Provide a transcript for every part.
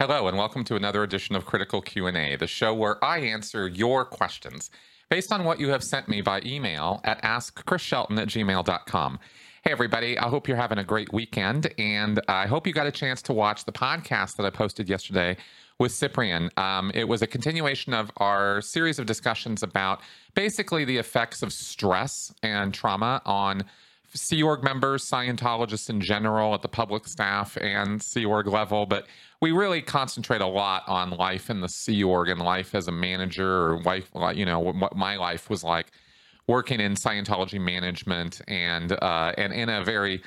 Hello and welcome to another edition of Critical Q&A, the show where I answer your questions based on what you have sent me by email at askchrisshelton at gmail.com. Hey everybody, I hope you're having a great weekend and I hope you got a chance to watch the podcast that I posted yesterday with Cyprian. Um, it was a continuation of our series of discussions about basically the effects of stress and trauma on Sea Org members, Scientologists in general, at the public staff and Sea Org level, but we really concentrate a lot on life in the Sea Org and life as a manager or life, you know, what my life was like working in Scientology management and uh, and in a very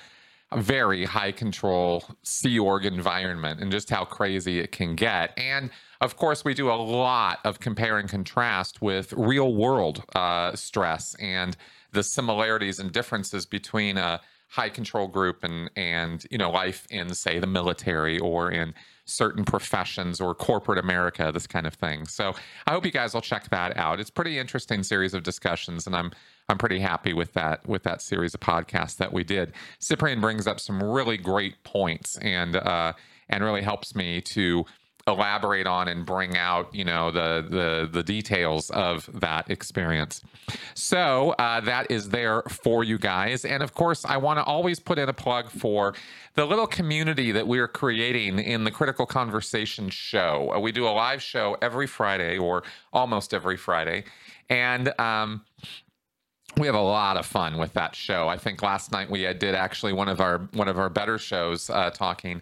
very high control Sea Org environment and just how crazy it can get. And of course, we do a lot of compare and contrast with real world uh, stress and the similarities and differences between a high control group and and you know life in say the military or in certain professions or corporate America, this kind of thing. So I hope you guys will check that out. It's pretty interesting series of discussions, and I'm I'm pretty happy with that with that series of podcasts that we did. Cyprian brings up some really great points and uh, and really helps me to elaborate on and bring out you know the the the details of that experience. So uh, that is there for you guys. And of course i want to always put in a plug for the little community that we're creating in the critical conversation show. Uh, we do a live show every friday or almost every friday. And um, we have a lot of fun with that show. I think last night we did actually one of our one of our better shows uh, talking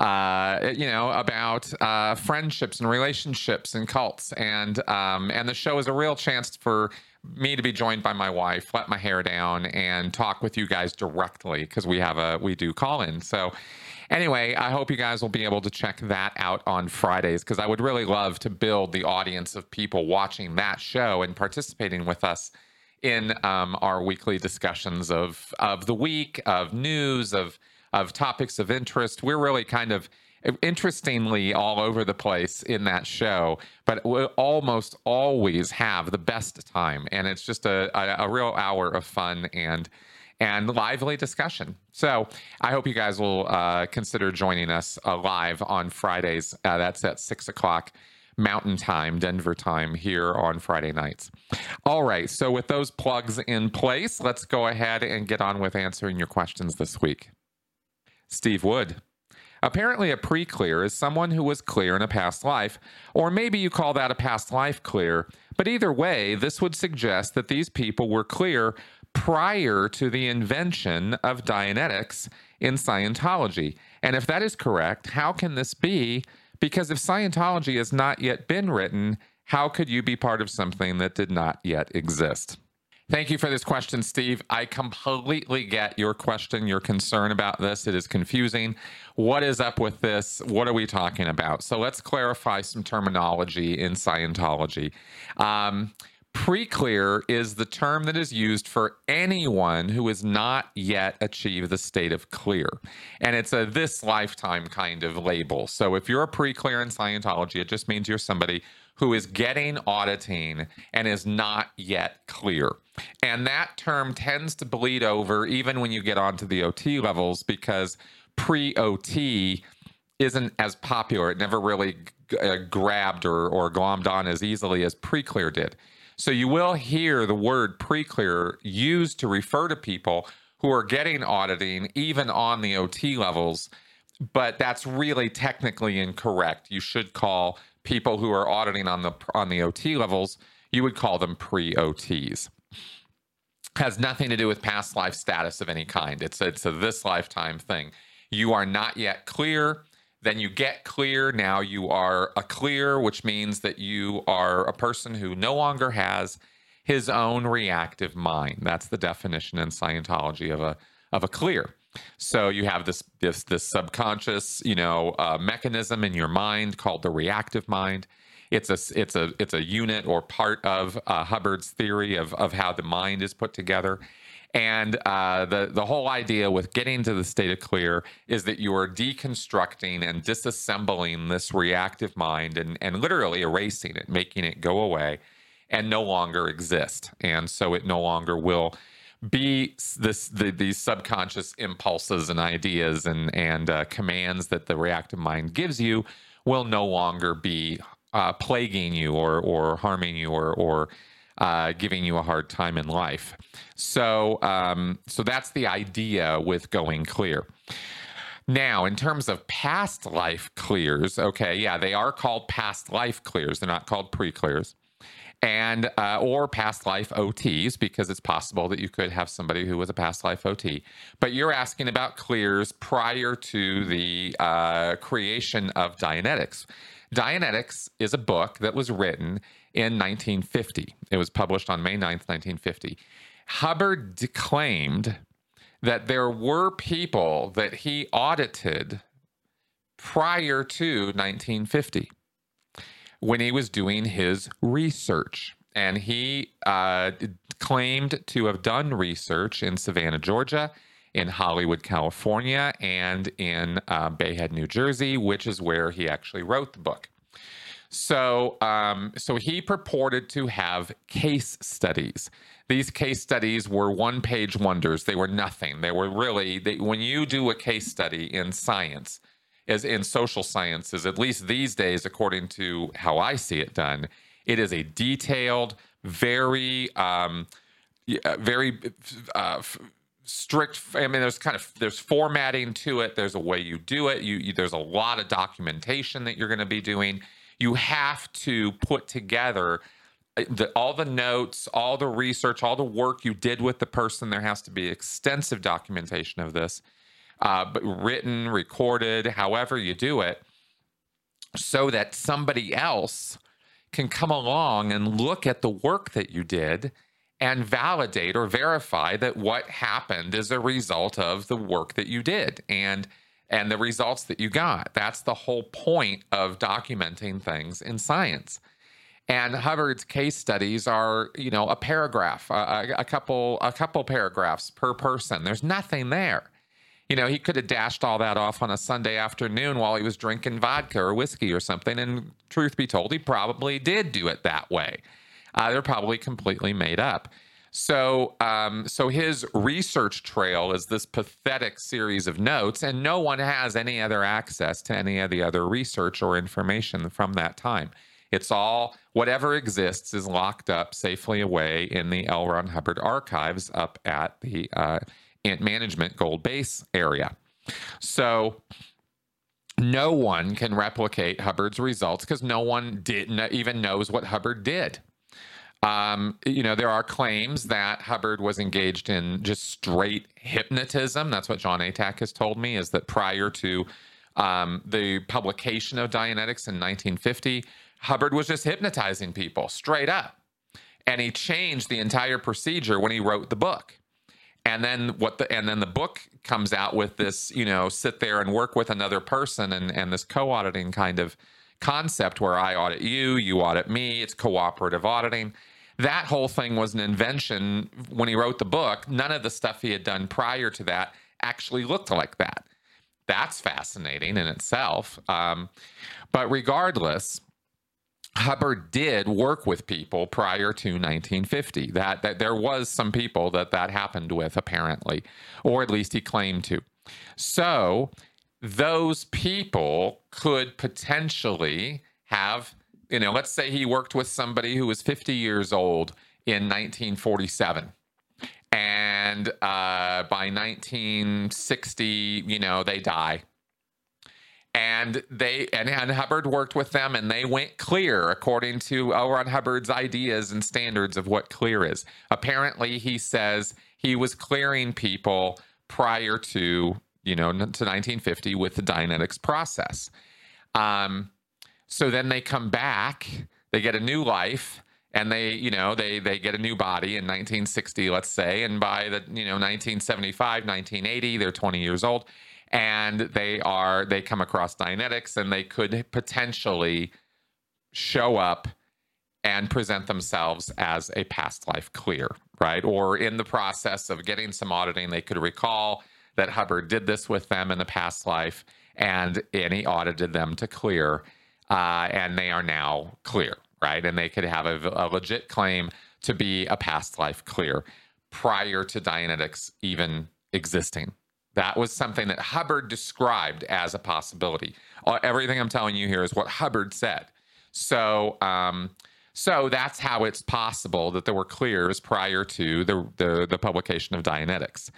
uh, you know, about uh, friendships and relationships and cults. And um, and the show is a real chance for me to be joined by my wife, let my hair down, and talk with you guys directly because we have a we do call in. So. Anyway, I hope you guys will be able to check that out on Fridays because I would really love to build the audience of people watching that show and participating with us in um, our weekly discussions of of the week, of news, of of topics of interest. We're really kind of interestingly all over the place in that show, but we almost always have the best time, and it's just a, a, a real hour of fun and and lively discussion. So I hope you guys will uh, consider joining us uh, live on Fridays. Uh, that's at six o'clock. Mountain Time, Denver time, here on Friday nights. All right, so with those plugs in place, let's go ahead and get on with answering your questions this week. Steve Wood. Apparently, a pre clear is someone who was clear in a past life, or maybe you call that a past life clear, but either way, this would suggest that these people were clear prior to the invention of Dianetics in Scientology. And if that is correct, how can this be? Because if Scientology has not yet been written, how could you be part of something that did not yet exist? Thank you for this question, Steve. I completely get your question, your concern about this. It is confusing. What is up with this? What are we talking about? So let's clarify some terminology in Scientology. Um, Pre-clear is the term that is used for anyone who has not yet achieved the state of clear. And it's a this lifetime kind of label. So if you're a pre-clear in Scientology, it just means you're somebody who is getting auditing and is not yet clear. And that term tends to bleed over even when you get onto the OT levels because pre OT isn't as popular. It never really uh, grabbed or, or glommed on as easily as pre clear did. So you will hear the word pre clear used to refer to people who are getting auditing even on the OT levels, but that's really technically incorrect. You should call people who are auditing on the on the OT levels, you would call them pre-OTs. Has nothing to do with past life status of any kind. It's it's a this lifetime thing. You are not yet clear. Then you get clear. Now you are a clear, which means that you are a person who no longer has his own reactive mind. That's the definition in Scientology of a of a clear. So you have this this this subconscious, you know, uh, mechanism in your mind called the reactive mind. It's a it's a it's a unit or part of uh, Hubbard's theory of of how the mind is put together. And uh, the the whole idea with getting to the state of clear is that you are deconstructing and disassembling this reactive mind and and literally erasing it, making it go away, and no longer exist. And so it no longer will be this the, these subconscious impulses and ideas and and uh, commands that the reactive mind gives you will no longer be uh, plaguing you or or harming you or or uh, giving you a hard time in life. So um, so that's the idea with going clear. Now, in terms of past life clears, okay, yeah, they are called past life clears. They're not called pre clears and uh, or past life OTs because it's possible that you could have somebody who was a past life OT. But you're asking about clears prior to the uh, creation of Dianetics. Dianetics is a book that was written in 1950. It was published on May 9th, 1950. Hubbard claimed that there were people that he audited prior to 1950 when he was doing his research. And he uh, claimed to have done research in Savannah, Georgia, in Hollywood, California, and in uh, Bay Head, New Jersey, which is where he actually wrote the book. So, um, so he purported to have case studies. These case studies were one-page wonders. They were nothing. They were really they, when you do a case study in science, as in social sciences, at least these days, according to how I see it done, it is a detailed, very, um, very uh, strict. I mean, there's kind of there's formatting to it. There's a way you do it. You, you there's a lot of documentation that you're going to be doing. You have to put together uh, the, all the notes, all the research, all the work you did with the person. There has to be extensive documentation of this uh, written, recorded, however you do it, so that somebody else can come along and look at the work that you did and validate or verify that what happened is a result of the work that you did and and the results that you got. That's the whole point of documenting things in science. And Hubbard's case studies are, you know, a paragraph, a, a couple, a couple paragraphs per person. There's nothing there you know, he could have dashed all that off on a Sunday afternoon while he was drinking vodka or whiskey or something. And truth be told, he probably did do it that way. Uh, they're probably completely made up. So, um, so his research trail is this pathetic series of notes, and no one has any other access to any of the other research or information from that time. It's all whatever exists is locked up safely away in the L. Ron Hubbard archives up at the uh, Int Management Gold Base area. So no one can replicate Hubbard's results because no one didn't even knows what Hubbard did. Um, you know, there are claims that Hubbard was engaged in just straight hypnotism. That's what John Atack has told me, is that prior to um, the publication of Dianetics in 1950, Hubbard was just hypnotizing people straight up. And he changed the entire procedure when he wrote the book and then what the and then the book comes out with this you know sit there and work with another person and and this co-auditing kind of concept where i audit you you audit me it's cooperative auditing that whole thing was an invention when he wrote the book none of the stuff he had done prior to that actually looked like that that's fascinating in itself um, but regardless Hubbard did work with people prior to 1950. That that there was some people that that happened with apparently, or at least he claimed to. So those people could potentially have, you know, let's say he worked with somebody who was 50 years old in 1947 and uh, by 1960 you know they die and they and, and, Hubbard worked with them and they went clear according to L. Hubbard's ideas and standards of what clear is. Apparently, he says he was clearing people prior to you know to 1950 with the Dianetics process. Um, so then they come back, they get a new life, and they you know they they get a new body in 1960, let's say, and by the you know 1975, 1980, they're 20 years old and they are they come across Dianetics and they could potentially show up and present themselves as a past life clear, right? Or in the process of getting some auditing, they could recall that Hubbard did this with them in the past life and, and he audited them to clear, uh, and they are now clear, right? And they could have a, a legit claim to be a past life clear prior to Dianetics even existing. That was something that Hubbard described as a possibility. Uh, everything I'm telling you here is what Hubbard said. So, um, so that's how it's possible that there were clears prior to the, the, the publication of Dianetics.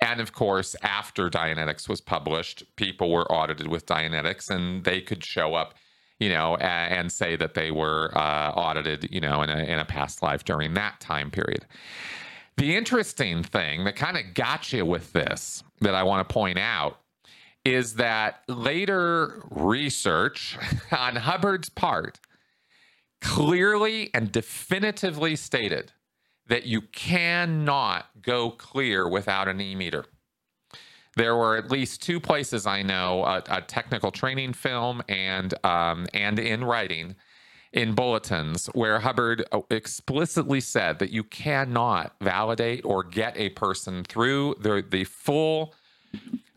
And of course, after Dianetics was published, people were audited with Dianetics and they could show up, you know, and, and say that they were uh, audited, you know, in a, in a past life during that time period. The interesting thing that kind of got you with this that I want to point out is that later research on Hubbard's part clearly and definitively stated that you cannot go clear without an e meter. There were at least two places I know, a, a technical training film and um, and in writing, in bulletins, where Hubbard uh, explicitly said that you cannot validate or get a person through the the full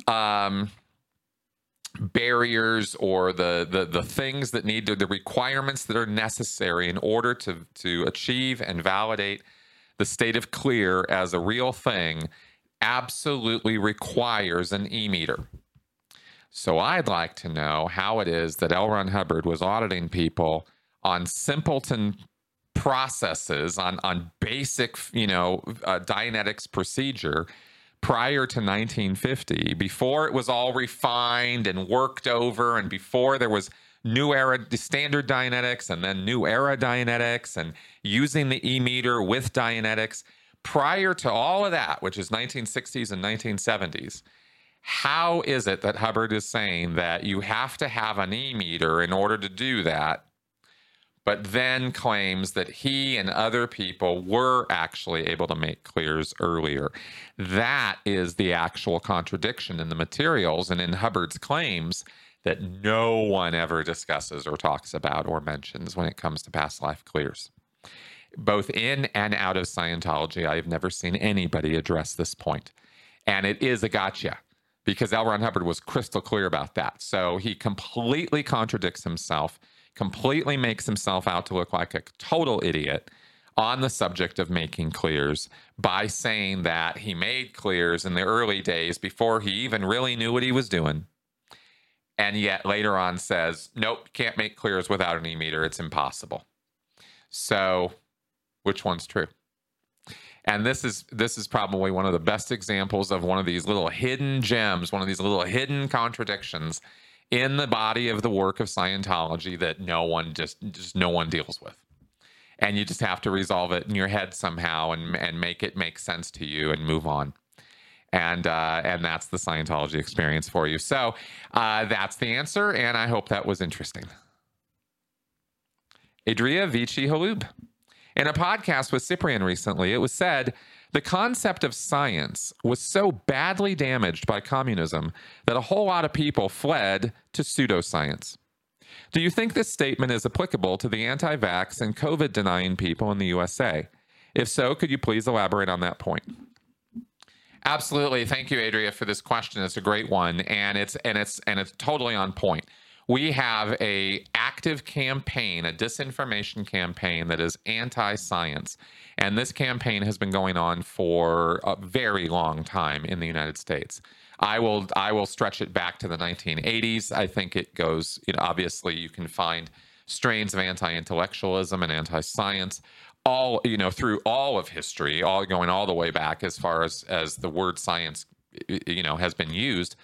um, barriers or the, the the things that need to, the requirements that are necessary in order to to achieve and validate the state of clear as a real thing absolutely requires an e-meter. So I'd like to know how it is that L. Ron Hubbard was auditing people on simpleton processes, on on basic, you know, uh, Dianetics procedure prior to 1950, before it was all refined and worked over, and before there was new era standard Dianetics and then new era Dianetics and using the e meter with Dianetics. Prior to all of that, which is 1960s and 1970s, how is it that Hubbard is saying that you have to have an e meter in order to do that? But then claims that he and other people were actually able to make clears earlier. That is the actual contradiction in the materials and in Hubbard's claims that no one ever discusses or talks about or mentions when it comes to past life clears. Both in and out of Scientology, I have never seen anybody address this point. And it is a gotcha because L. Ron Hubbard was crystal clear about that. So he completely contradicts himself, completely makes himself out to look like a total idiot on the subject of making clears by saying that he made clears in the early days before he even really knew what he was doing and yet later on says, nope, can't make clears without an e-meter. It's impossible. So which one's true? And this is this is probably one of the best examples of one of these little hidden gems, one of these little hidden contradictions in the body of the work of Scientology that no one just just no one deals with. And you just have to resolve it in your head somehow and and make it make sense to you and move on and uh, and that's the Scientology experience for you. So uh, that's the answer, and I hope that was interesting. Adria Vici Halub. In a podcast with Cyprian recently, it was said the concept of science was so badly damaged by communism that a whole lot of people fled to pseudoscience. Do you think this statement is applicable to the anti vax and COVID denying people in the USA? If so, could you please elaborate on that point? Absolutely. Thank you, Adria, for this question. It's a great one, and it's and it's and it's totally on point. We have a active campaign, a disinformation campaign that is anti-science, and this campaign has been going on for a very long time in the United States. I will I will stretch it back to the 1980s. I think it goes. You know, obviously, you can find strains of anti-intellectualism and anti-science all you know through all of history all going all the way back as far as as the word science you know has been used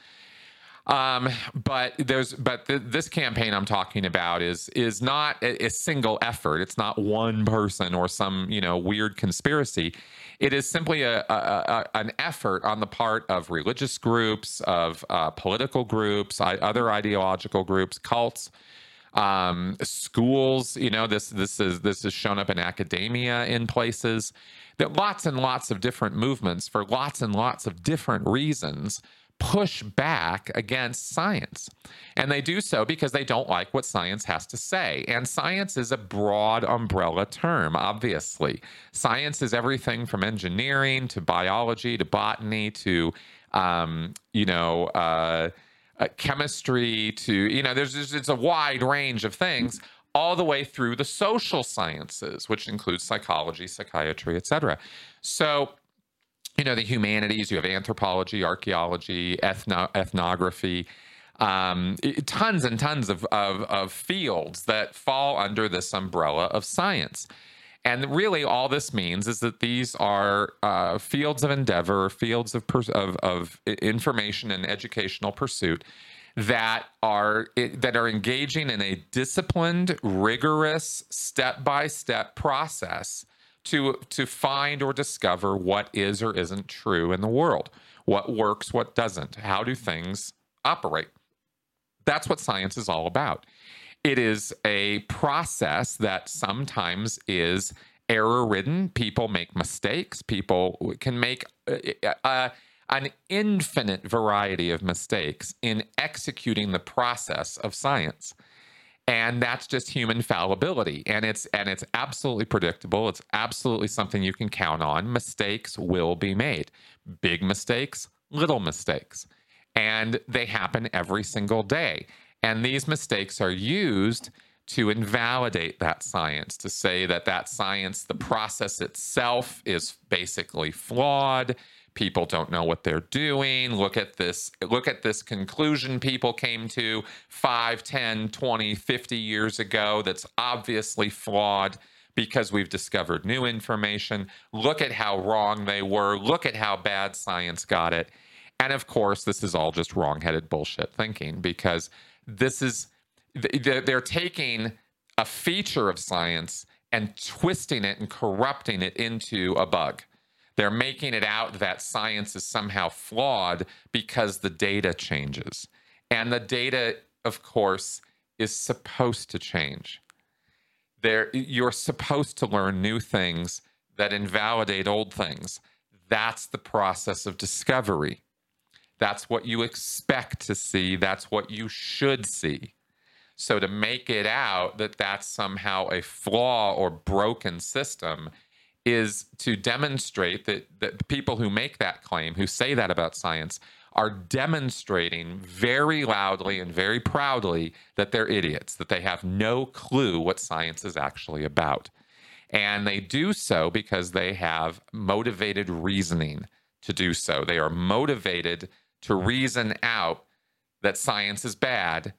um, but there's but th- this campaign I'm talking about is is not a, a, single effort. It's not one person or some you know weird conspiracy. It is simply a, a, a an effort on the part of religious groups, of uh, political groups, I, other ideological groups, cults, um, schools you know this this is this has shown up in academia in places that lots and lots of different movements for lots and lots of different reasons push back against science. And they do so because they don't like what science has to say. And science is a broad umbrella term, obviously. Science is everything from engineering to biology to botany to, um, you know, uh, uh, chemistry to you know there's, it's a wide range of things all the way through the social sciences which includes psychology psychiatry etc so you know the humanities. You have anthropology, archaeology, ethno- ethnography. Um, tons and tons of, of, of fields that fall under this umbrella of science. And really, all this means is that these are uh, fields of endeavor, fields of, pers- of, of information and educational pursuit that are that are engaging in a disciplined, rigorous, step-by-step process to to find or discover what is or isn't true in the world, what works, what doesn't, how do things operate. That's what science is all about. It is a process that sometimes is error ridden. People make mistakes. People can make uh, uh, an infinite variety of mistakes in executing the process of science. And that's just human fallibility. And it's and it's absolutely predictable. It's absolutely something you can count on. Mistakes will be made. Big mistakes, little mistakes. And they happen every single day. And these mistakes are used to invalidate that science, to say that that science, the process itself, is basically flawed. People don't know what they're doing. Look at this, look at this conclusion people came to 5, 10, 20, 50 years ago that's obviously flawed because we've discovered new information. Look at how wrong they were. Look at how bad science got it. And of course, this is all just wrong-headed bullshit thinking because this is they're taking a feature of science and twisting it and corrupting it into a bug. They're making it out that science is somehow flawed because the data changes. And the data, of course, is supposed to change. There, you're supposed to learn new things that invalidate old things. That's the process of discovery. That's what you expect to see. That's what you should see. So to make it out that that's somehow a flaw or broken system is to demonstrate that, that people who make that claim, who say that about science, are demonstrating very loudly and very proudly that they're idiots, that they have no clue what science is actually about. And they do so because they have motivated reasoning to do so. They are motivated to reason out that science is bad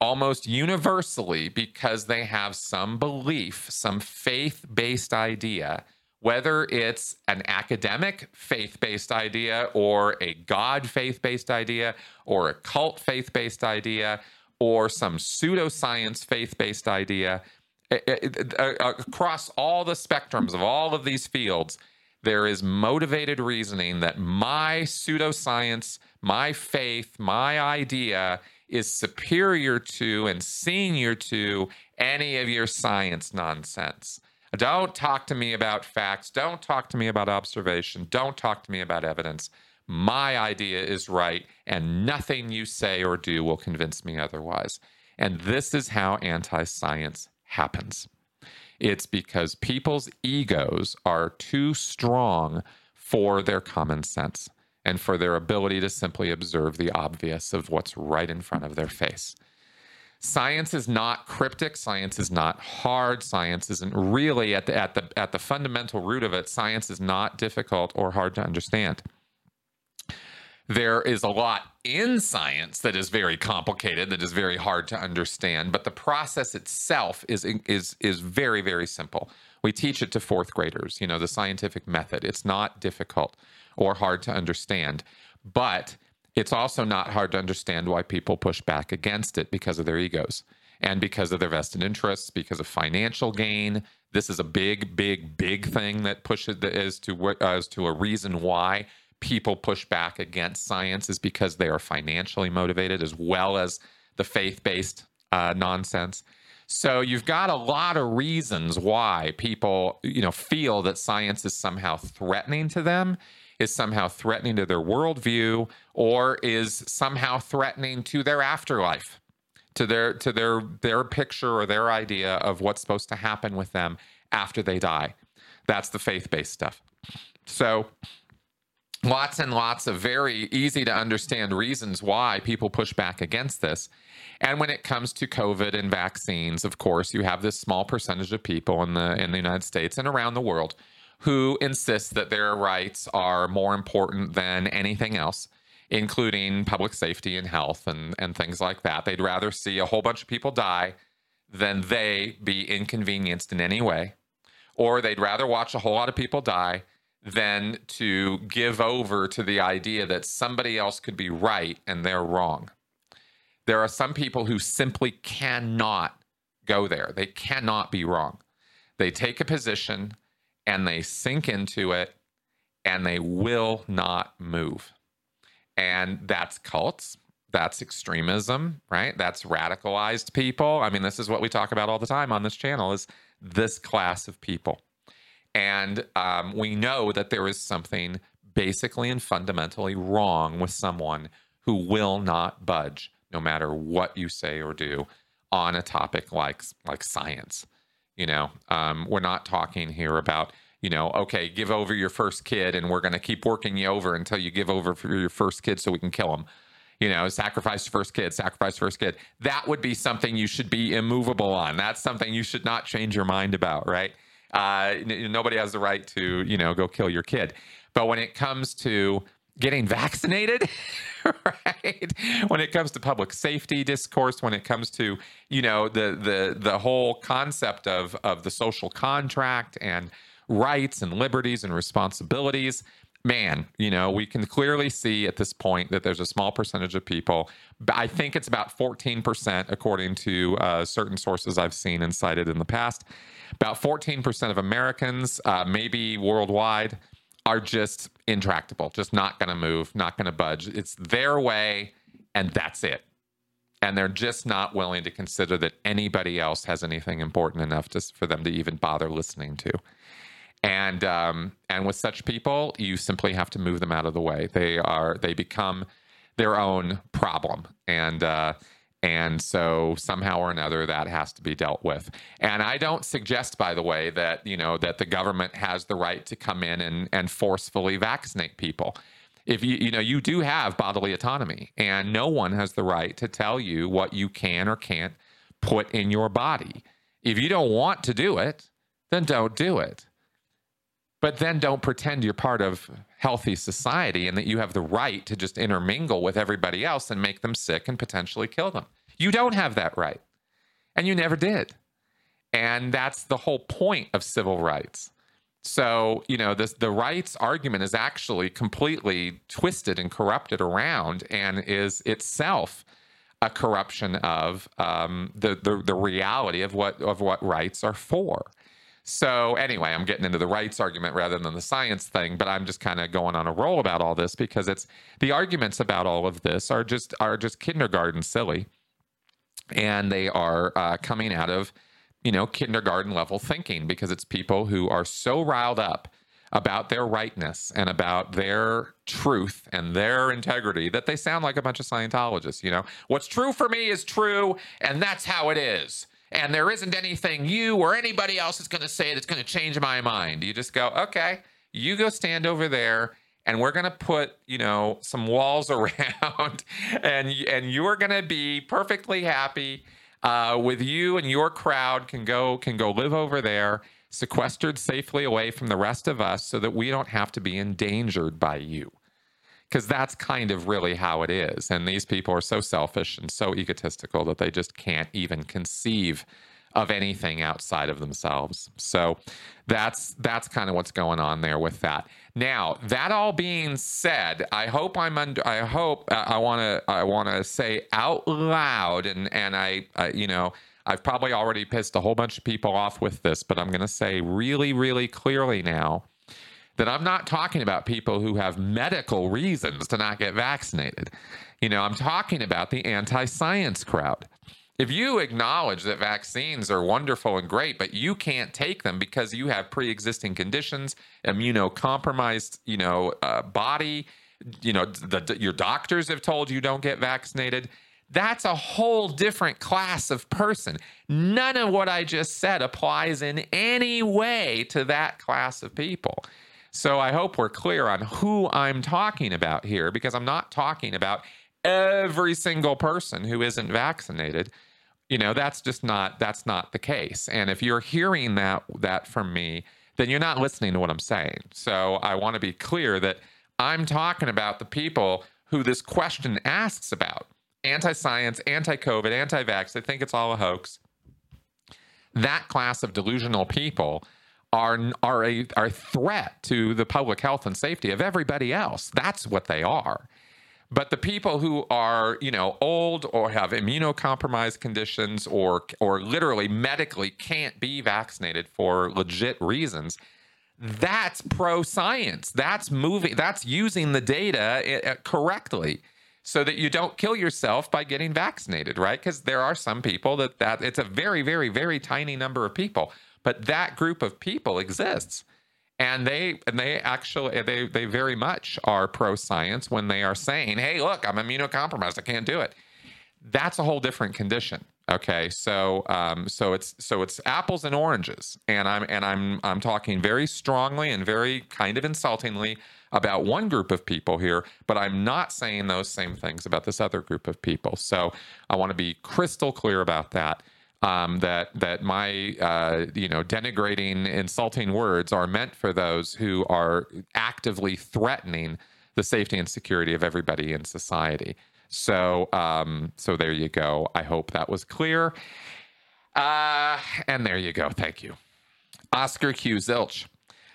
almost universally because they have some belief, some faith based idea, whether it's an academic faith based idea or a God faith based idea or a cult faith based idea or some pseudoscience faith based idea. Across all the spectrums of all of these fields, there is motivated reasoning that my pseudoscience, my faith, my idea is superior to and senior to any of your science nonsense. Don't talk to me about facts. Don't talk to me about observation. Don't talk to me about evidence. My idea is right, and nothing you say or do will convince me otherwise. And this is how anti science happens. It's because people's egos are too strong for their common sense and for their ability to simply observe the obvious of what's right in front of their face. Science is not cryptic. Science is not hard. Science isn't really at the, at the, at the fundamental root of it. Science is not difficult or hard to understand. There is a lot in science that is very complicated, that is very hard to understand, but the process itself is, is, is very, very simple. We teach it to fourth graders, you know, the scientific method. It's not difficult or hard to understand. But it's also not hard to understand why people push back against it because of their egos and because of their vested interests, because of financial gain. This is a big, big, big thing that pushes as to uh, as to a reason why people push back against science is because they are financially motivated as well as the faith-based uh, nonsense. So you've got a lot of reasons why people, you know, feel that science is somehow threatening to them is somehow threatening to their worldview or is somehow threatening to their afterlife to their to their their picture or their idea of what's supposed to happen with them after they die that's the faith-based stuff so lots and lots of very easy to understand reasons why people push back against this and when it comes to covid and vaccines of course you have this small percentage of people in the in the united states and around the world who insist that their rights are more important than anything else, including public safety and health and, and things like that. They'd rather see a whole bunch of people die than they be inconvenienced in any way. Or they'd rather watch a whole lot of people die than to give over to the idea that somebody else could be right and they're wrong. There are some people who simply cannot go there. They cannot be wrong. They take a position and they sink into it and they will not move. And that's cults. That's extremism, right? That's radicalized people. I mean, this is what we talk about all the time on this channel is this class of people. And um, we know that there is something basically and fundamentally wrong with someone who will not budge no matter what you say or do on a topic like like science. You know, um, we're not talking here about you know, okay, give over your first kid, and we're going to keep working you over until you give over for your first kid, so we can kill him. You know, sacrifice first kid, sacrifice first kid. That would be something you should be immovable on. That's something you should not change your mind about, right? Uh, n- nobody has the right to, you know, go kill your kid. But when it comes to getting vaccinated, right? When it comes to public safety discourse, when it comes to, you know, the the the whole concept of of the social contract and rights and liberties and responsibilities, man, you know, we can clearly see at this point that there's a small percentage of people. I think it's about 14%, according to uh, certain sources I've seen and cited in the past. About 14% of Americans, uh, maybe worldwide, are just intractable, just not going to move, not going to budge. It's their way, and that's it. And they're just not willing to consider that anybody else has anything important enough to, for them to even bother listening to. And um, and with such people, you simply have to move them out of the way. They are they become their own problem, and uh, and so somehow or another that has to be dealt with. And I don't suggest, by the way, that you know that the government has the right to come in and, and forcefully vaccinate people. If you you know you do have bodily autonomy, and no one has the right to tell you what you can or can't put in your body. If you don't want to do it, then don't do it. But then don't pretend you're part of healthy society and that you have the right to just intermingle with everybody else and make them sick and potentially kill them. You don't have that right. And you never did. And that's the whole point of civil rights. So, you know, this, the rights argument is actually completely twisted and corrupted around and is itself a corruption of um, the, the, the reality of what, of what rights are for. So anyway, I'm getting into the rights argument rather than the science thing, but I'm just kind of going on a roll about all this because it's the arguments about all of this are just are just kindergarten silly, and they are uh, coming out of you know kindergarten level thinking because it's people who are so riled up about their rightness and about their truth and their integrity that they sound like a bunch of Scientologists. You know, what's true for me is true, and that's how it is and there isn't anything you or anybody else is going to say that's going to change my mind. You just go, okay, you go stand over there and we're going to put, you know, some walls around and and you're going to be perfectly happy uh, with you and your crowd can go can go live over there sequestered safely away from the rest of us so that we don't have to be endangered by you because that's kind of really how it is. And these people are so selfish and so egotistical that they just can't even conceive of anything outside of themselves. So that's that's kind of what's going on there with that. Now, that all being said, I hope I'm under I hope uh, I want to I want to say out loud and and I uh, you know, I've probably already pissed a whole bunch of people off with this, but I'm going to say really really clearly now that I'm not talking about people who have medical reasons to not get vaccinated. You know, I'm talking about the anti science crowd. If you acknowledge that vaccines are wonderful and great, but you can't take them because you have pre existing conditions, immunocompromised, you know, uh, body, you know, the, the, your doctors have told you don't get vaccinated. That's a whole different class of person. None of what I just said applies in any way to that class of people. So I hope we're clear on who I'm talking about here because I'm not talking about every single person who isn't vaccinated. You know, that's just not that's not the case. And if you're hearing that that from me, then you're not listening to what I'm saying. So I want to be clear that I'm talking about the people who this question asks about anti science, anti COVID, anti vax. They think it's all a hoax. That class of delusional people are are a are a threat to the public health and safety of everybody else. That's what they are. But the people who are, you know, old or have immunocompromised conditions or or literally medically can't be vaccinated for legit reasons, that's pro science. That's moving that's using the data eh, eh, correctly so that you don't kill yourself by getting vaccinated, right? Because there are some people that that it's a very very very tiny number of people, but that group of people exists and they and they actually they they very much are pro science when they are saying, "Hey, look, I'm immunocompromised. I can't do it." That's a whole different condition. Okay, so um, so it's so it's apples and oranges, and I'm and I'm I'm talking very strongly and very kind of insultingly about one group of people here, but I'm not saying those same things about this other group of people. So I want to be crystal clear about that um, that that my uh, you know denigrating, insulting words are meant for those who are actively threatening the safety and security of everybody in society. So um, so there you go. I hope that was clear. Uh, and there you go. Thank you, Oscar Q. Zilch.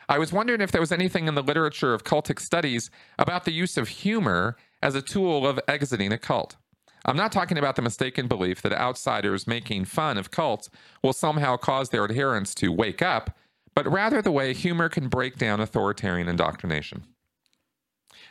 I was wondering if there was anything in the literature of cultic studies about the use of humor as a tool of exiting a cult. I'm not talking about the mistaken belief that outsiders making fun of cults will somehow cause their adherents to wake up, but rather the way humor can break down authoritarian indoctrination.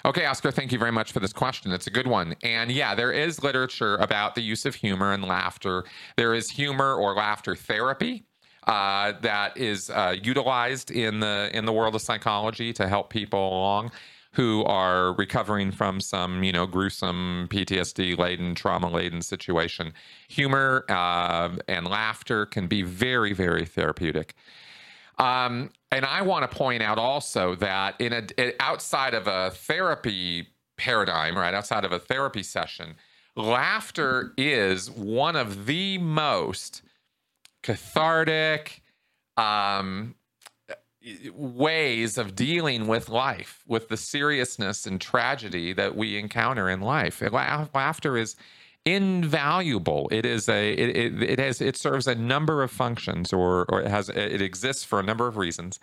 Okay, Oscar, thank you very much for this question. It's a good one. And yeah, there is literature about the use of humor and laughter. There is humor or laughter therapy. Uh, that is uh, utilized in the in the world of psychology to help people along who are recovering from some, you know, gruesome PTSD laden, trauma laden situation. Humor uh, and laughter can be very, very therapeutic. Um, and I want to point out also that in a outside of a therapy paradigm, right, outside of a therapy session, laughter is one of the most cathartic, um, ways of dealing with life, with the seriousness and tragedy that we encounter in life. Laughter is invaluable. It is a it, it, it has it serves a number of functions, or or it has it exists for a number of reasons.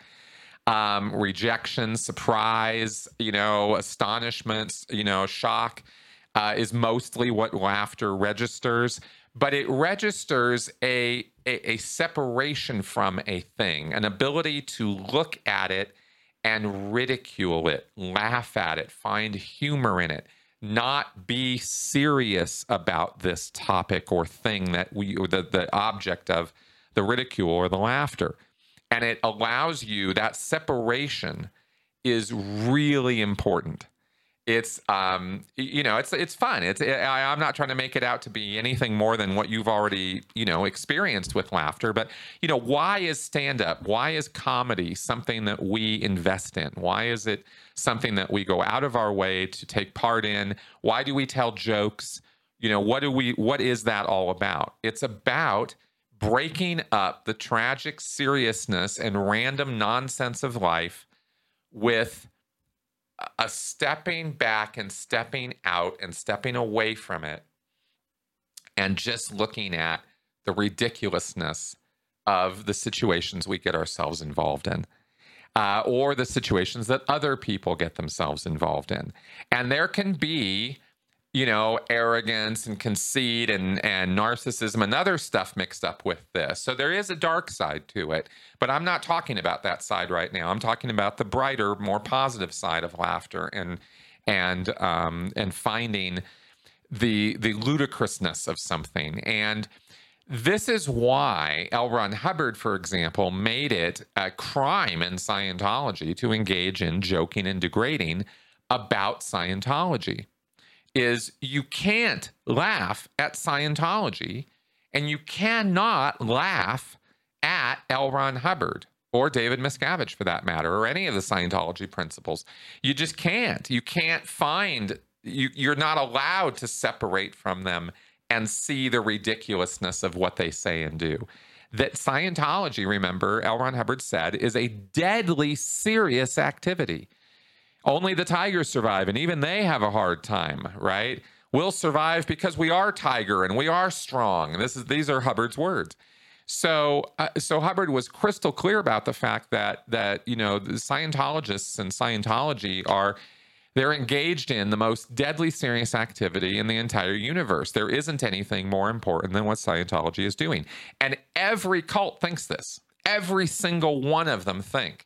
Um, rejection, surprise, you know, astonishment, you know, shock uh, is mostly what laughter registers but it registers a, a, a separation from a thing, an ability to look at it and ridicule it, laugh at it, find humor in it, not be serious about this topic or thing that we, or the, the object of the ridicule or the laughter. And it allows you that separation is really important it's um you know it's it's fun. It's I, i'm not trying to make it out to be anything more than what you've already you know experienced with laughter. But you know why is stand up why is comedy something that we invest in? Why is it something that we go out of our way to take part in? Why do we tell jokes? You know what do we what is that all about? It's about breaking up the tragic seriousness and random nonsense of life with a stepping back and stepping out and stepping away from it and just looking at the ridiculousness of the situations we get ourselves involved in. Uh, or the situations that other people get themselves involved in. And there can be you know, arrogance and conceit and, and narcissism and other stuff mixed up with this. So there is a dark side to it, but I'm not talking about that side right now. I'm talking about the brighter, more positive side of laughter and and um, and finding the the ludicrousness of something. And this is why L. Ron Hubbard, for example, made it a crime in Scientology to engage in joking and degrading about Scientology is you can't laugh at Scientology and you cannot laugh at L. Ron Hubbard or David Miscavige for that matter, or any of the Scientology principles. You just can't. You can't find, you, you're not allowed to separate from them and see the ridiculousness of what they say and do. that Scientology, remember, L. Ron Hubbard said, is a deadly serious activity. Only the tigers survive, and even they have a hard time, right? We'll survive because we are tiger and we are strong. This is these are Hubbard's words. So, uh, so Hubbard was crystal clear about the fact that that you know the Scientologists and Scientology are they're engaged in the most deadly serious activity in the entire universe. There isn't anything more important than what Scientology is doing. And every cult thinks this. Every single one of them think.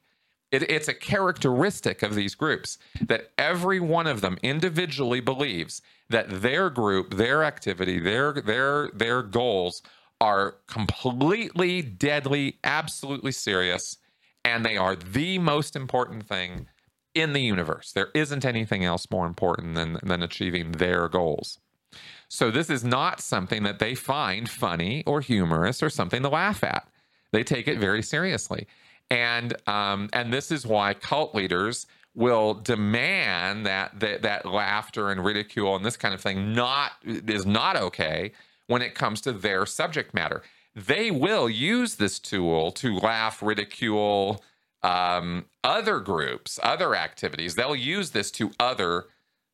It, it's a characteristic of these groups that every one of them individually believes that their group, their activity, their their their goals are completely deadly, absolutely serious, and they are the most important thing in the universe. There isn't anything else more important than, than achieving their goals. So this is not something that they find funny or humorous or something to laugh at. They take it very seriously. And um, and this is why cult leaders will demand that, that that laughter and ridicule and this kind of thing not is not okay when it comes to their subject matter. They will use this tool to laugh, ridicule, um, other groups, other activities. They'll use this to other,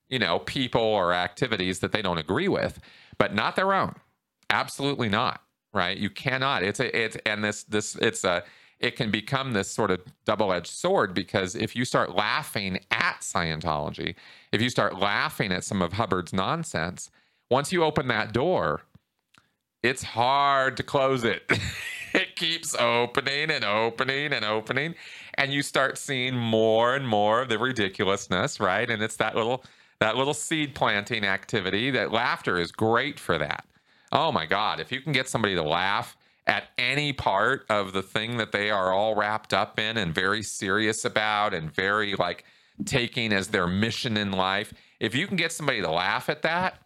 you know, people or activities that they don't agree with, but not their own. Absolutely not. Right? You cannot. It's a. It's and this this it's a. It can become this sort of double-edged sword because if you start laughing at Scientology, if you start laughing at some of Hubbard's nonsense, once you open that door, it's hard to close it. it keeps opening and opening and opening and you start seeing more and more of the ridiculousness right and it's that little that little seed planting activity that laughter is great for that oh my god if you can get somebody to laugh at any part of the thing that they are all wrapped up in and very serious about and very like taking as their mission in life if you can get somebody to laugh at that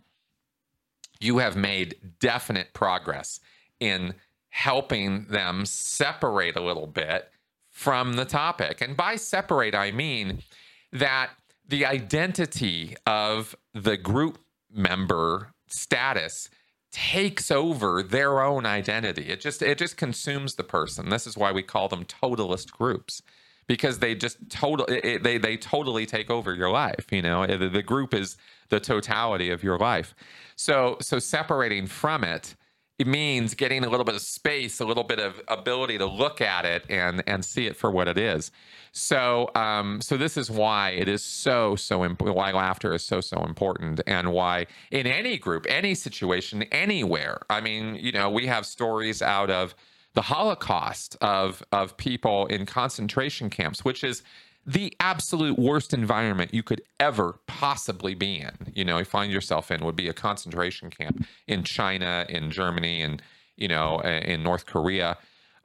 you have made definite progress in helping them separate a little bit from the topic. And by separate, I mean that the identity of the group member status takes over their own identity. It just it just consumes the person. This is why we call them totalist groups because they just total it, they they totally take over your life, you know. The, the group is the totality of your life. So so separating from it it means getting a little bit of space, a little bit of ability to look at it and and see it for what it is. So um, so this is why it is so so imp- why laughter is so so important and why in any group, any situation, anywhere. I mean, you know, we have stories out of the Holocaust of of people in concentration camps, which is the absolute worst environment you could ever possibly be in, you know, you find yourself in would be a concentration camp in China, in Germany, and, you know, in North Korea,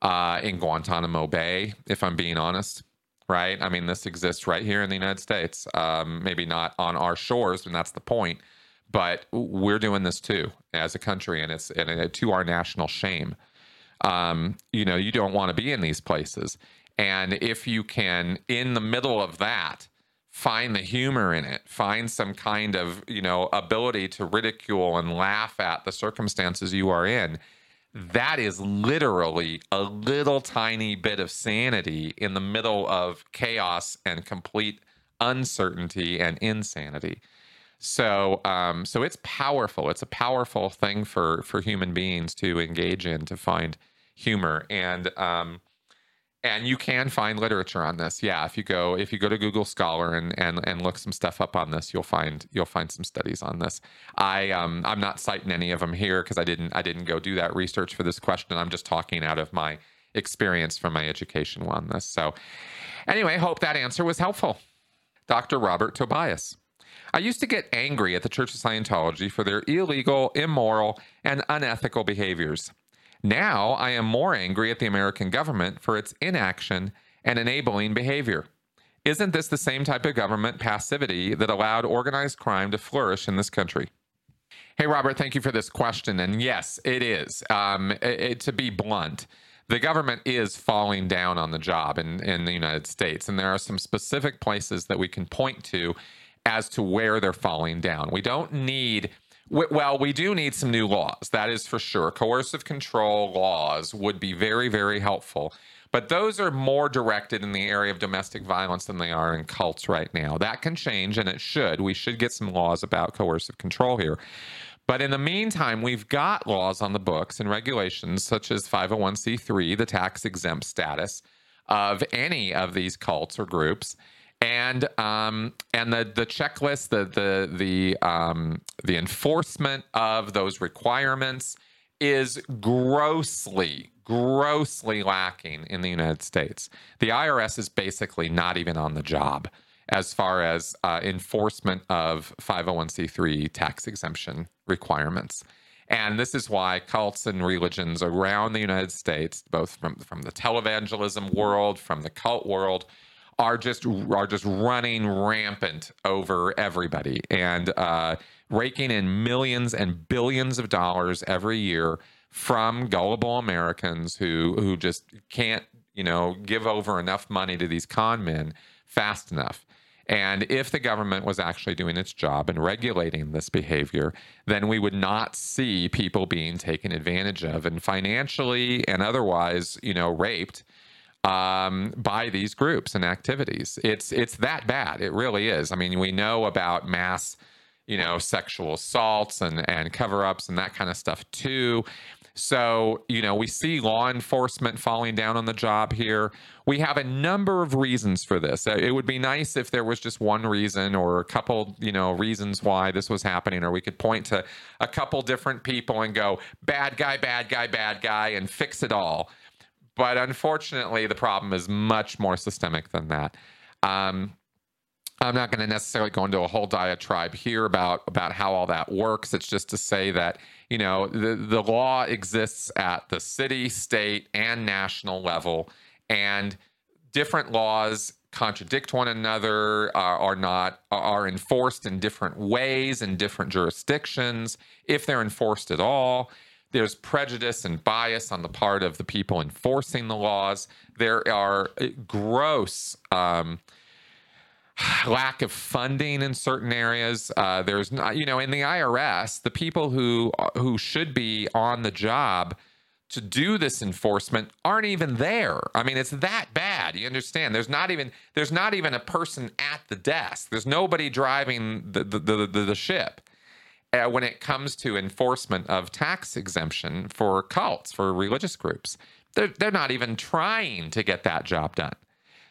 uh, in Guantanamo Bay, if I'm being honest, right? I mean, this exists right here in the United States. Um, maybe not on our shores, and that's the point, but we're doing this too as a country, and it's and to our national shame. Um, you know, you don't want to be in these places. And if you can, in the middle of that, find the humor in it, find some kind of, you know, ability to ridicule and laugh at the circumstances you are in, that is literally a little tiny bit of sanity in the middle of chaos and complete uncertainty and insanity. So, um, so it's powerful. It's a powerful thing for for human beings to engage in to find humor. And um, and you can find literature on this. Yeah if you go if you go to google scholar and and, and look some stuff up on this you'll find you'll find some studies on this. I um i'm not citing any of them here because i didn't i didn't go do that research for this question. I'm just talking out of my experience from my education on this. So anyway hope that answer was helpful. Dr robert tobias. I used to get angry at the Church of Scientology for their illegal, immoral, and unethical behaviors. Now I am more angry at the American government for its inaction and enabling behavior. Isn't this the same type of government passivity that allowed organized crime to flourish in this country? Hey, Robert, thank you for this question. And yes, it is. Um, it, it, to be blunt, the government is falling down on the job in, in the United States. And there are some specific places that we can point to as to where they're falling down. We don't need Well, we do need some new laws. That is for sure. Coercive control laws would be very, very helpful. But those are more directed in the area of domestic violence than they are in cults right now. That can change, and it should. We should get some laws about coercive control here. But in the meantime, we've got laws on the books and regulations such as 501c3, the tax exempt status of any of these cults or groups and um, and the the checklist, the the the um, the enforcement of those requirements is grossly grossly lacking in the United States. The IRS is basically not even on the job as far as uh, enforcement of 501c3 tax exemption requirements. And this is why cults and religions around the United States, both from, from the televangelism world, from the cult world, are just are just running rampant over everybody and uh, raking in millions and billions of dollars every year from gullible Americans who who just can't you know give over enough money to these con men fast enough. And if the government was actually doing its job and regulating this behavior, then we would not see people being taken advantage of and financially and otherwise, you know, raped um, by these groups and activities. It's it's that bad. It really is. I mean, we know about mass, you know, sexual assaults and and cover ups and that kind of stuff too. So, you know, we see law enforcement falling down on the job here. We have a number of reasons for this. Uh, it would be nice if there was just one reason or a couple, you know, reasons why this was happening, or we could point to a couple different people and go, bad guy, bad guy, bad guy, and fix it all. But unfortunately, the problem is much more systemic than that. Um, I'm not going to necessarily go into a whole diatribe here about about how all that works. It's just to say that you know the the law exists at the city, state, and national level, and different laws contradict one another, are, are not are enforced in different ways in different jurisdictions, if they're enforced at all. There's prejudice and bias on the part of the people enforcing the laws. There are uh, gross um, lack of funding in certain areas. Uh, there's not, you know, in the IRS, the people who uh, who should be on the job to do this enforcement aren't even there. I mean, it's that bad. You understand? There's not even there's not even a person at the desk. There's nobody driving the the the, the, the ship uh, when it comes to enforcement of tax exemption for cults, for religious groups. They're, they're not even trying to get that job done.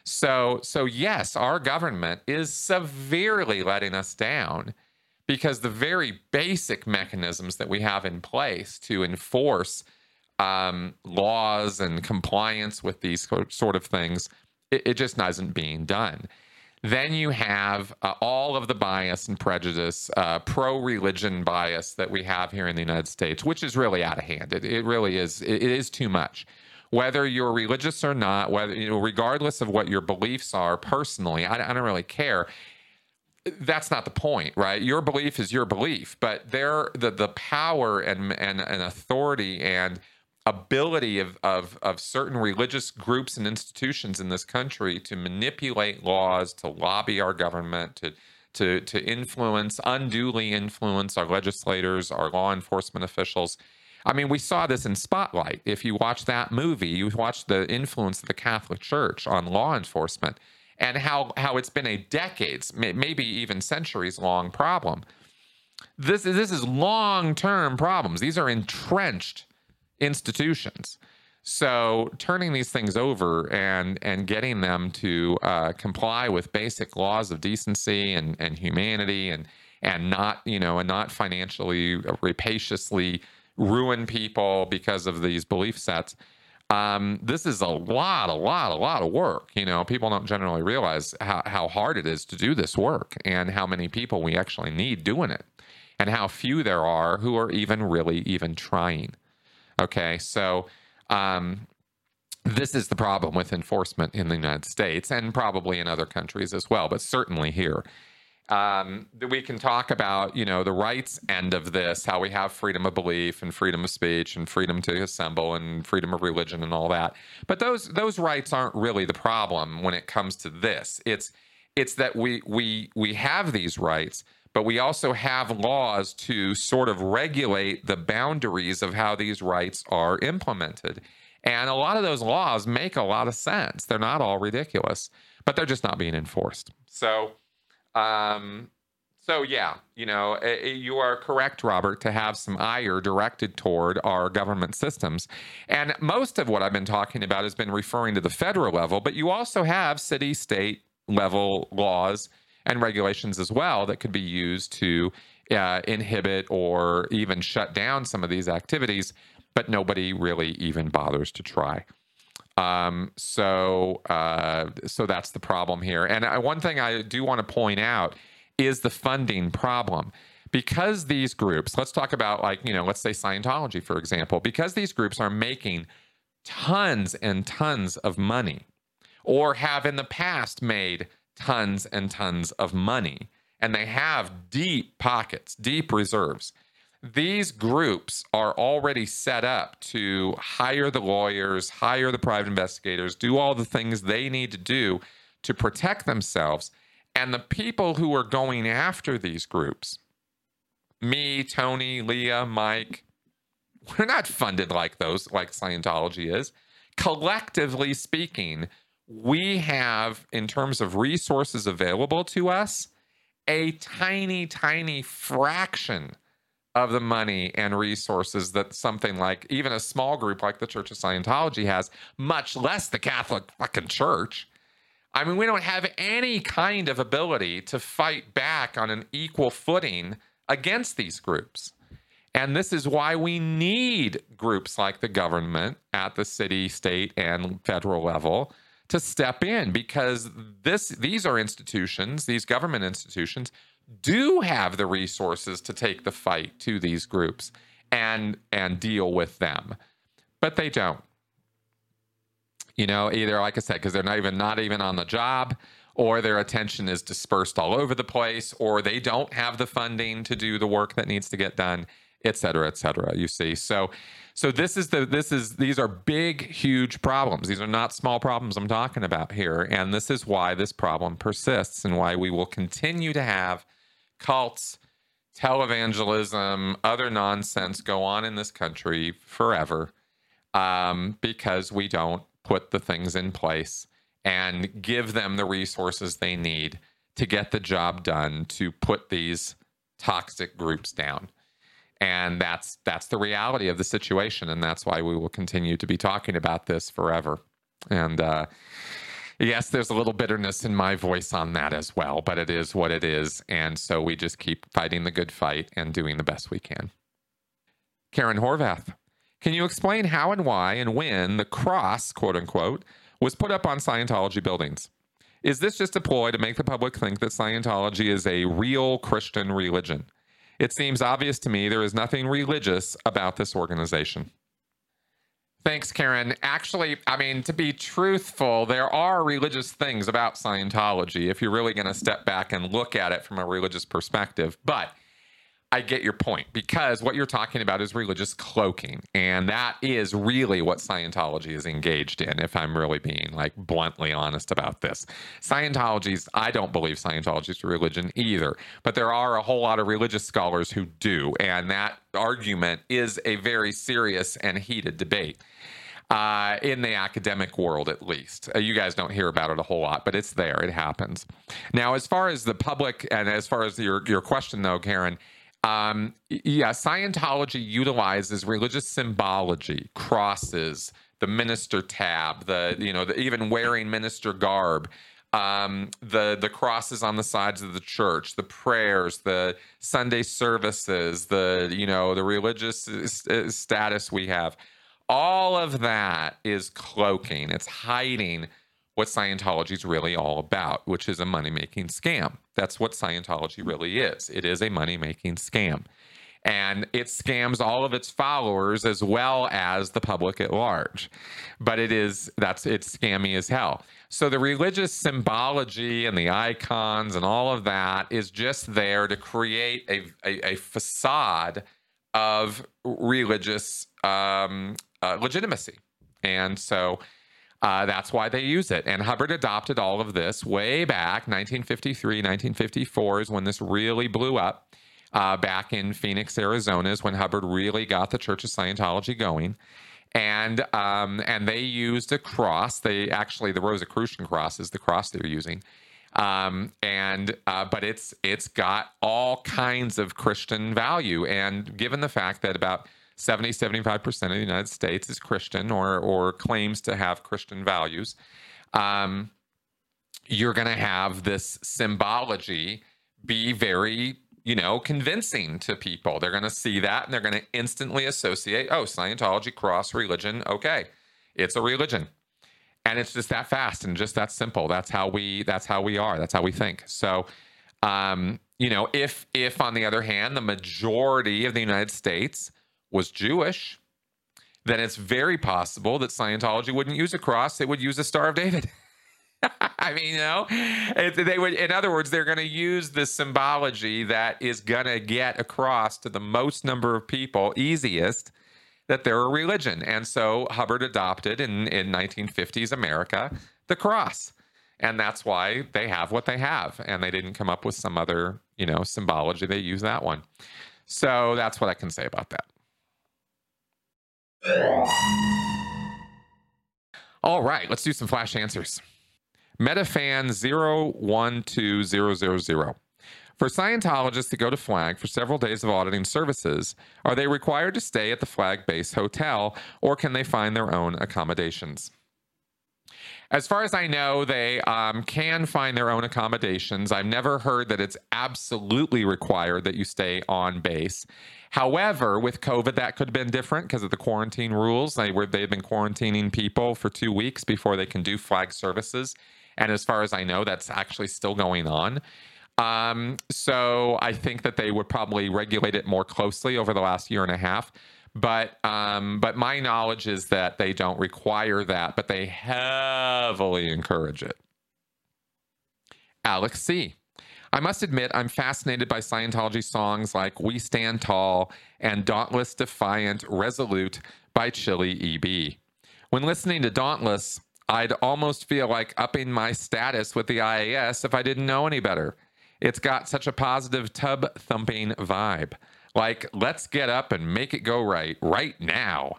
So, so yes, our government is severely letting us down because the very basic mechanisms that we have in place to enforce um, laws and compliance with these sort of things, it, it just isn't being done. Then you have uh, all of the bias and prejudice, uh, pro religion bias that we have here in the United States, which is really out of hand. It, it really is. It, it is too much. Whether you're religious or not, whether you know, regardless of what your beliefs are personally, I, I don't really care that's not the point, right? Your belief is your belief, but there the the power and and, and authority and ability of, of, of certain religious groups and institutions in this country to manipulate laws, to lobby our government, to to to influence, unduly influence our legislators, our law enforcement officials. I mean, we saw this in Spotlight. If you watch that movie, you watch the influence of the Catholic Church on law enforcement and how how it's been a decades, maybe even centuries long problem. This is this is long term problems. These are entrenched institutions. So turning these things over and and getting them to uh, comply with basic laws of decency and, and humanity and and not you know and not financially rapaciously ruin people because of these belief sets. Um, this is a lot, a lot, a lot of work. You know, people don't generally realize how, how hard it is to do this work and how many people we actually need doing it and how few there are who are even really even trying. Okay, so um, this is the problem with enforcement in the United States and probably in other countries as well, but certainly here. Um, we can talk about, you know, the rights end of this, how we have freedom of belief and freedom of speech and freedom to assemble and freedom of religion and all that. But those those rights aren't really the problem when it comes to this. It's it's that we we we have these rights, but we also have laws to sort of regulate the boundaries of how these rights are implemented. And a lot of those laws make a lot of sense. They're not all ridiculous, but they're just not being enforced. So, um, so yeah, you know, it, it, you are correct, Robert, to have some ire directed toward our government systems. And most of what I've been talking about has been referring to the federal level, but you also have city, state level laws and regulations as well that could be used to uh, inhibit or even shut down some of these activities but nobody really even bothers to try. Um, so, uh, so that's the problem here. And I, one thing I do want to point out is the funding problem. Because these groups, let's talk about like, you know, let's say Scientology, for example, because these groups are making tons and tons of money or have in the past made tons and tons of money and they have deep pockets, deep reserves these groups are already set up to hire the lawyers, hire the private investigators, do all the things they need to do to protect themselves. And the people who are going after these groups, me, Tony, Leah, Mike, we're not funded like those, like Scientology is. Collectively speaking, we have, in terms of resources available to us, a tiny, tiny fraction of the money and resources that something like even a small group like the Church of Scientology has, much less the Catholic fucking Church. I mean, we don't have any kind of ability to fight back on an equal footing against these groups. And this is why we need groups like the government at the city, state, and federal level to step in because this these are institutions, these government institutions do have the resources to take the fight to these groups and and deal with them but they don't. You know either like i said because they're not even not even on the job or their attention is dispersed all over the place or they don't have the funding to do the work that needs to get done et cetera et cetera you see. So so this is the this is these are big huge problems. These are not small problems i'm talking about here and this is why this problem persists and why we will continue to have cults, televangelism, other nonsense go on in this country forever um, because we don't put the things in place and give them the resources they need to get the job done to put these toxic groups down and that's that's the reality of the situation and that's why we will continue to be talking about this forever and uh, yes, there's a little bitterness in my voice on that as well, but it is what it is. And so we just keep fighting the good fight and doing the best we can. Karen Horvath, can you explain how and why and when the cross, quote unquote, was put up on Scientology buildings? Is this just a ploy to make the public think that Scientology is a real Christian religion? It seems obvious to me there is nothing religious about this organization. Thanks, Karen. Actually, I mean, to be truthful, there are religious things about Scientology if you're really going to step back and look at it from a religious perspective. But I get your point because what you're talking about is religious cloaking. And that is really what Scientology is engaged in, if I'm really being like bluntly honest about this. Scientology's, I don't believe Scientology's religion either, but there are a whole lot of religious scholars who do. And that argument is a very serious and heated debate. Uh, in the academic world, at least. Uh, you guys don't hear about it a whole lot, but it's there. It happens. Now, as far as the public, and as far as your your question though, Karen, um, yeah, Scientology utilizes religious symbology, crosses, the minister tab, the you know, the, even wearing minister garb, um, the the crosses on the sides of the church, the prayers, the Sunday services, the you know, the religious status we have. All of that is cloaking. It's hiding what Scientology is really all about, which is a money making scam. That's what Scientology really is. It is a money making scam. And it scams all of its followers as well as the public at large. But it is, that's, it's scammy as hell. So the religious symbology and the icons and all of that is just there to create a, a, a facade of religious um, uh, legitimacy. And so, Uh, that's why they use it. And Hubbard adopted all of this way back, 1953, 1954 is when this really blew up. Uh, back in Phoenix, Arizona, is when Hubbard really got the Church of Scientology going. And um, and they used a cross. They actually the Rosicrucian cross is the cross they're using. Um, and uh, but it's it's got all kinds of Christian value. And given the fact that about 70, 75% of the United States is Christian or, or claims to have Christian values, um, you're going to have this symbology be very, you know, convincing to people. They're going to see that and they're going to instantly associate, oh, Scientology, cross, religion. Okay, it's a religion. And it's just that fast and just that simple. That's how we that's how we are. That's how we think. So um, you know, if if on the other hand, the majority of the United States was Jewish, then it's very possible that Scientology wouldn't use a cross; they would use a Star of David. I mean, you know, they would. In other words, they're going to use the symbology that is going to get across to the most number of people easiest that they're a religion. And so Hubbard adopted in in 1950s America the cross, and that's why they have what they have. And they didn't come up with some other, you know, symbology. They use that one. So that's what I can say about that. All right, let's do some flash answers. Metafan 012000. For Scientologists to go to Flag for several days of auditing services, are they required to stay at the Flag base hotel or can they find their own accommodations? As far as I know, they um, can find their own accommodations. I've never heard that it's absolutely required that you stay on base. However, with COVID, that could have been different because of the quarantine rules. They were they've been quarantining people for two weeks before they can do flag services, and as far as I know, that's actually still going on. Um, so I think that they would probably regulate it more closely over the last year and a half. But um, but my knowledge is that they don't require that, but they heavily encourage it. Alex C. I must admit, I'm fascinated by Scientology songs like We Stand Tall and Dauntless, Defiant, Resolute by Chili EB. When listening to Dauntless, I'd almost feel like upping my status with the IAS if I didn't know any better. It's got such a positive tub thumping vibe. Like, let's get up and make it go right, right now.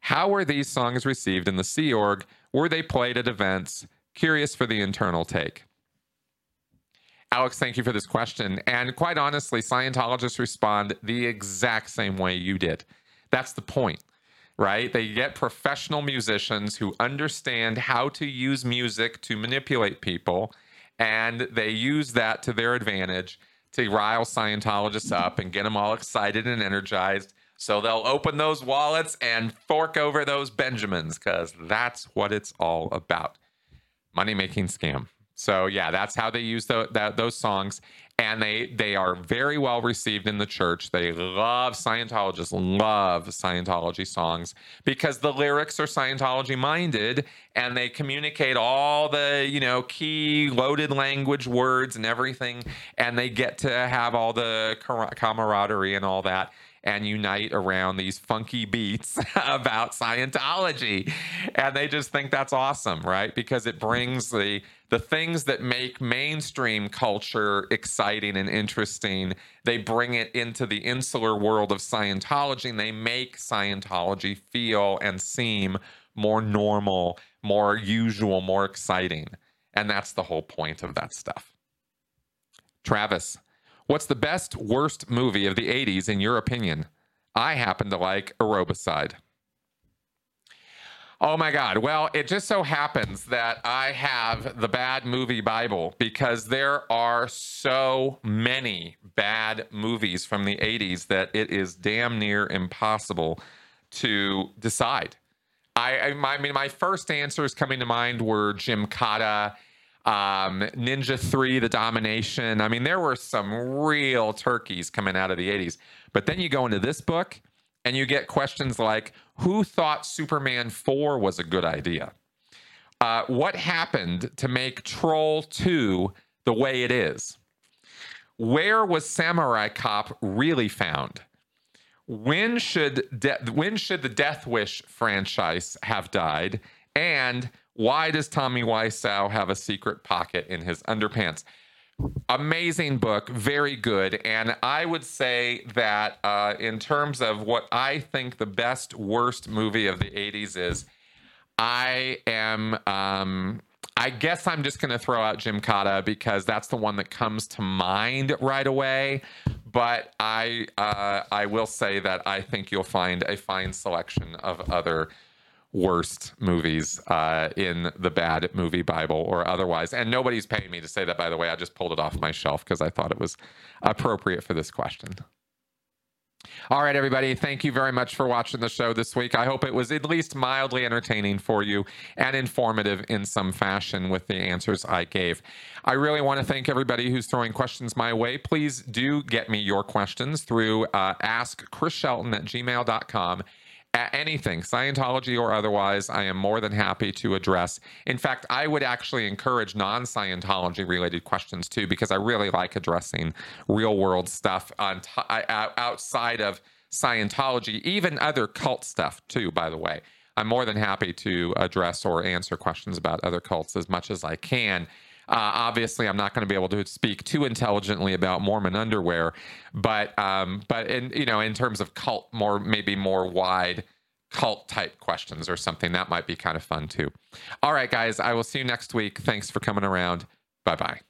How were these songs received in the Sea Org? Were they played at events? Curious for the internal take. Alex, thank you for this question. And quite honestly, Scientologists respond the exact same way you did. That's the point, right? They get professional musicians who understand how to use music to manipulate people, and they use that to their advantage to rile Scientologists up and get them all excited and energized. So they'll open those wallets and fork over those Benjamins because that's what it's all about money making scam. So yeah, that's how they use the, that, those songs, and they they are very well received in the church. They love Scientologists, love Scientology songs because the lyrics are Scientology minded, and they communicate all the you know key loaded language words and everything, and they get to have all the camaraderie and all that and unite around these funky beats about Scientology. And they just think that's awesome, right? Because it brings the the things that make mainstream culture exciting and interesting, they bring it into the insular world of Scientology and they make Scientology feel and seem more normal, more usual, more exciting. And that's the whole point of that stuff. Travis, What's the best, worst movie of the 80s in your opinion? I happen to like Aerobicide. Oh my God. Well, it just so happens that I have the bad movie Bible because there are so many bad movies from the 80s that it is damn near impossible to decide. I, I, I mean, my first answers coming to mind were Gymkata um, Ninja 3, The Domination. I mean, there were some real turkeys coming out of the 80s. But then you go into this book and you get questions like Who thought Superman 4 was a good idea? Uh, what happened to make Troll 2 the way it is? Where was Samurai Cop really found? When should de- when should the Death Wish franchise have died? And Why does Tommy Wiseau have a secret pocket in his underpants? Amazing book, very good. And I would say that uh, in terms of what I think the best, worst movie of the 80s is, I am. Um, I guess I'm just going to throw out Gymkata because that's the one that comes to mind right away. But I uh, I will say that I think you'll find a fine selection of other worst movies uh, in the bad movie Bible or otherwise. And nobody's paying me to say that, by the way. I just pulled it off my shelf because I thought it was appropriate for this question. All right, everybody. Thank you very much for watching the show this week. I hope it was at least mildly entertaining for you and informative in some fashion with the answers I gave. I really want to thank everybody who's throwing questions my way. Please do get me your questions through uh, askchrisshelton at gmail.com anything, Scientology or otherwise, I am more than happy to address. In fact, I would actually encourage non Scientology related questions too, because I really like addressing real world stuff on t- outside of Scientology, even other cult stuff too, by the way. I'm more than happy to address or answer questions about other cults as much as I can. Uh, obviously, I'm not going to be able to speak too intelligently about Mormon underwear, but um, but in you know in terms of cult, more maybe more wide cult type questions or something that might be kind of fun too. All right, guys, I will see you next week. Thanks for coming around. Bye bye.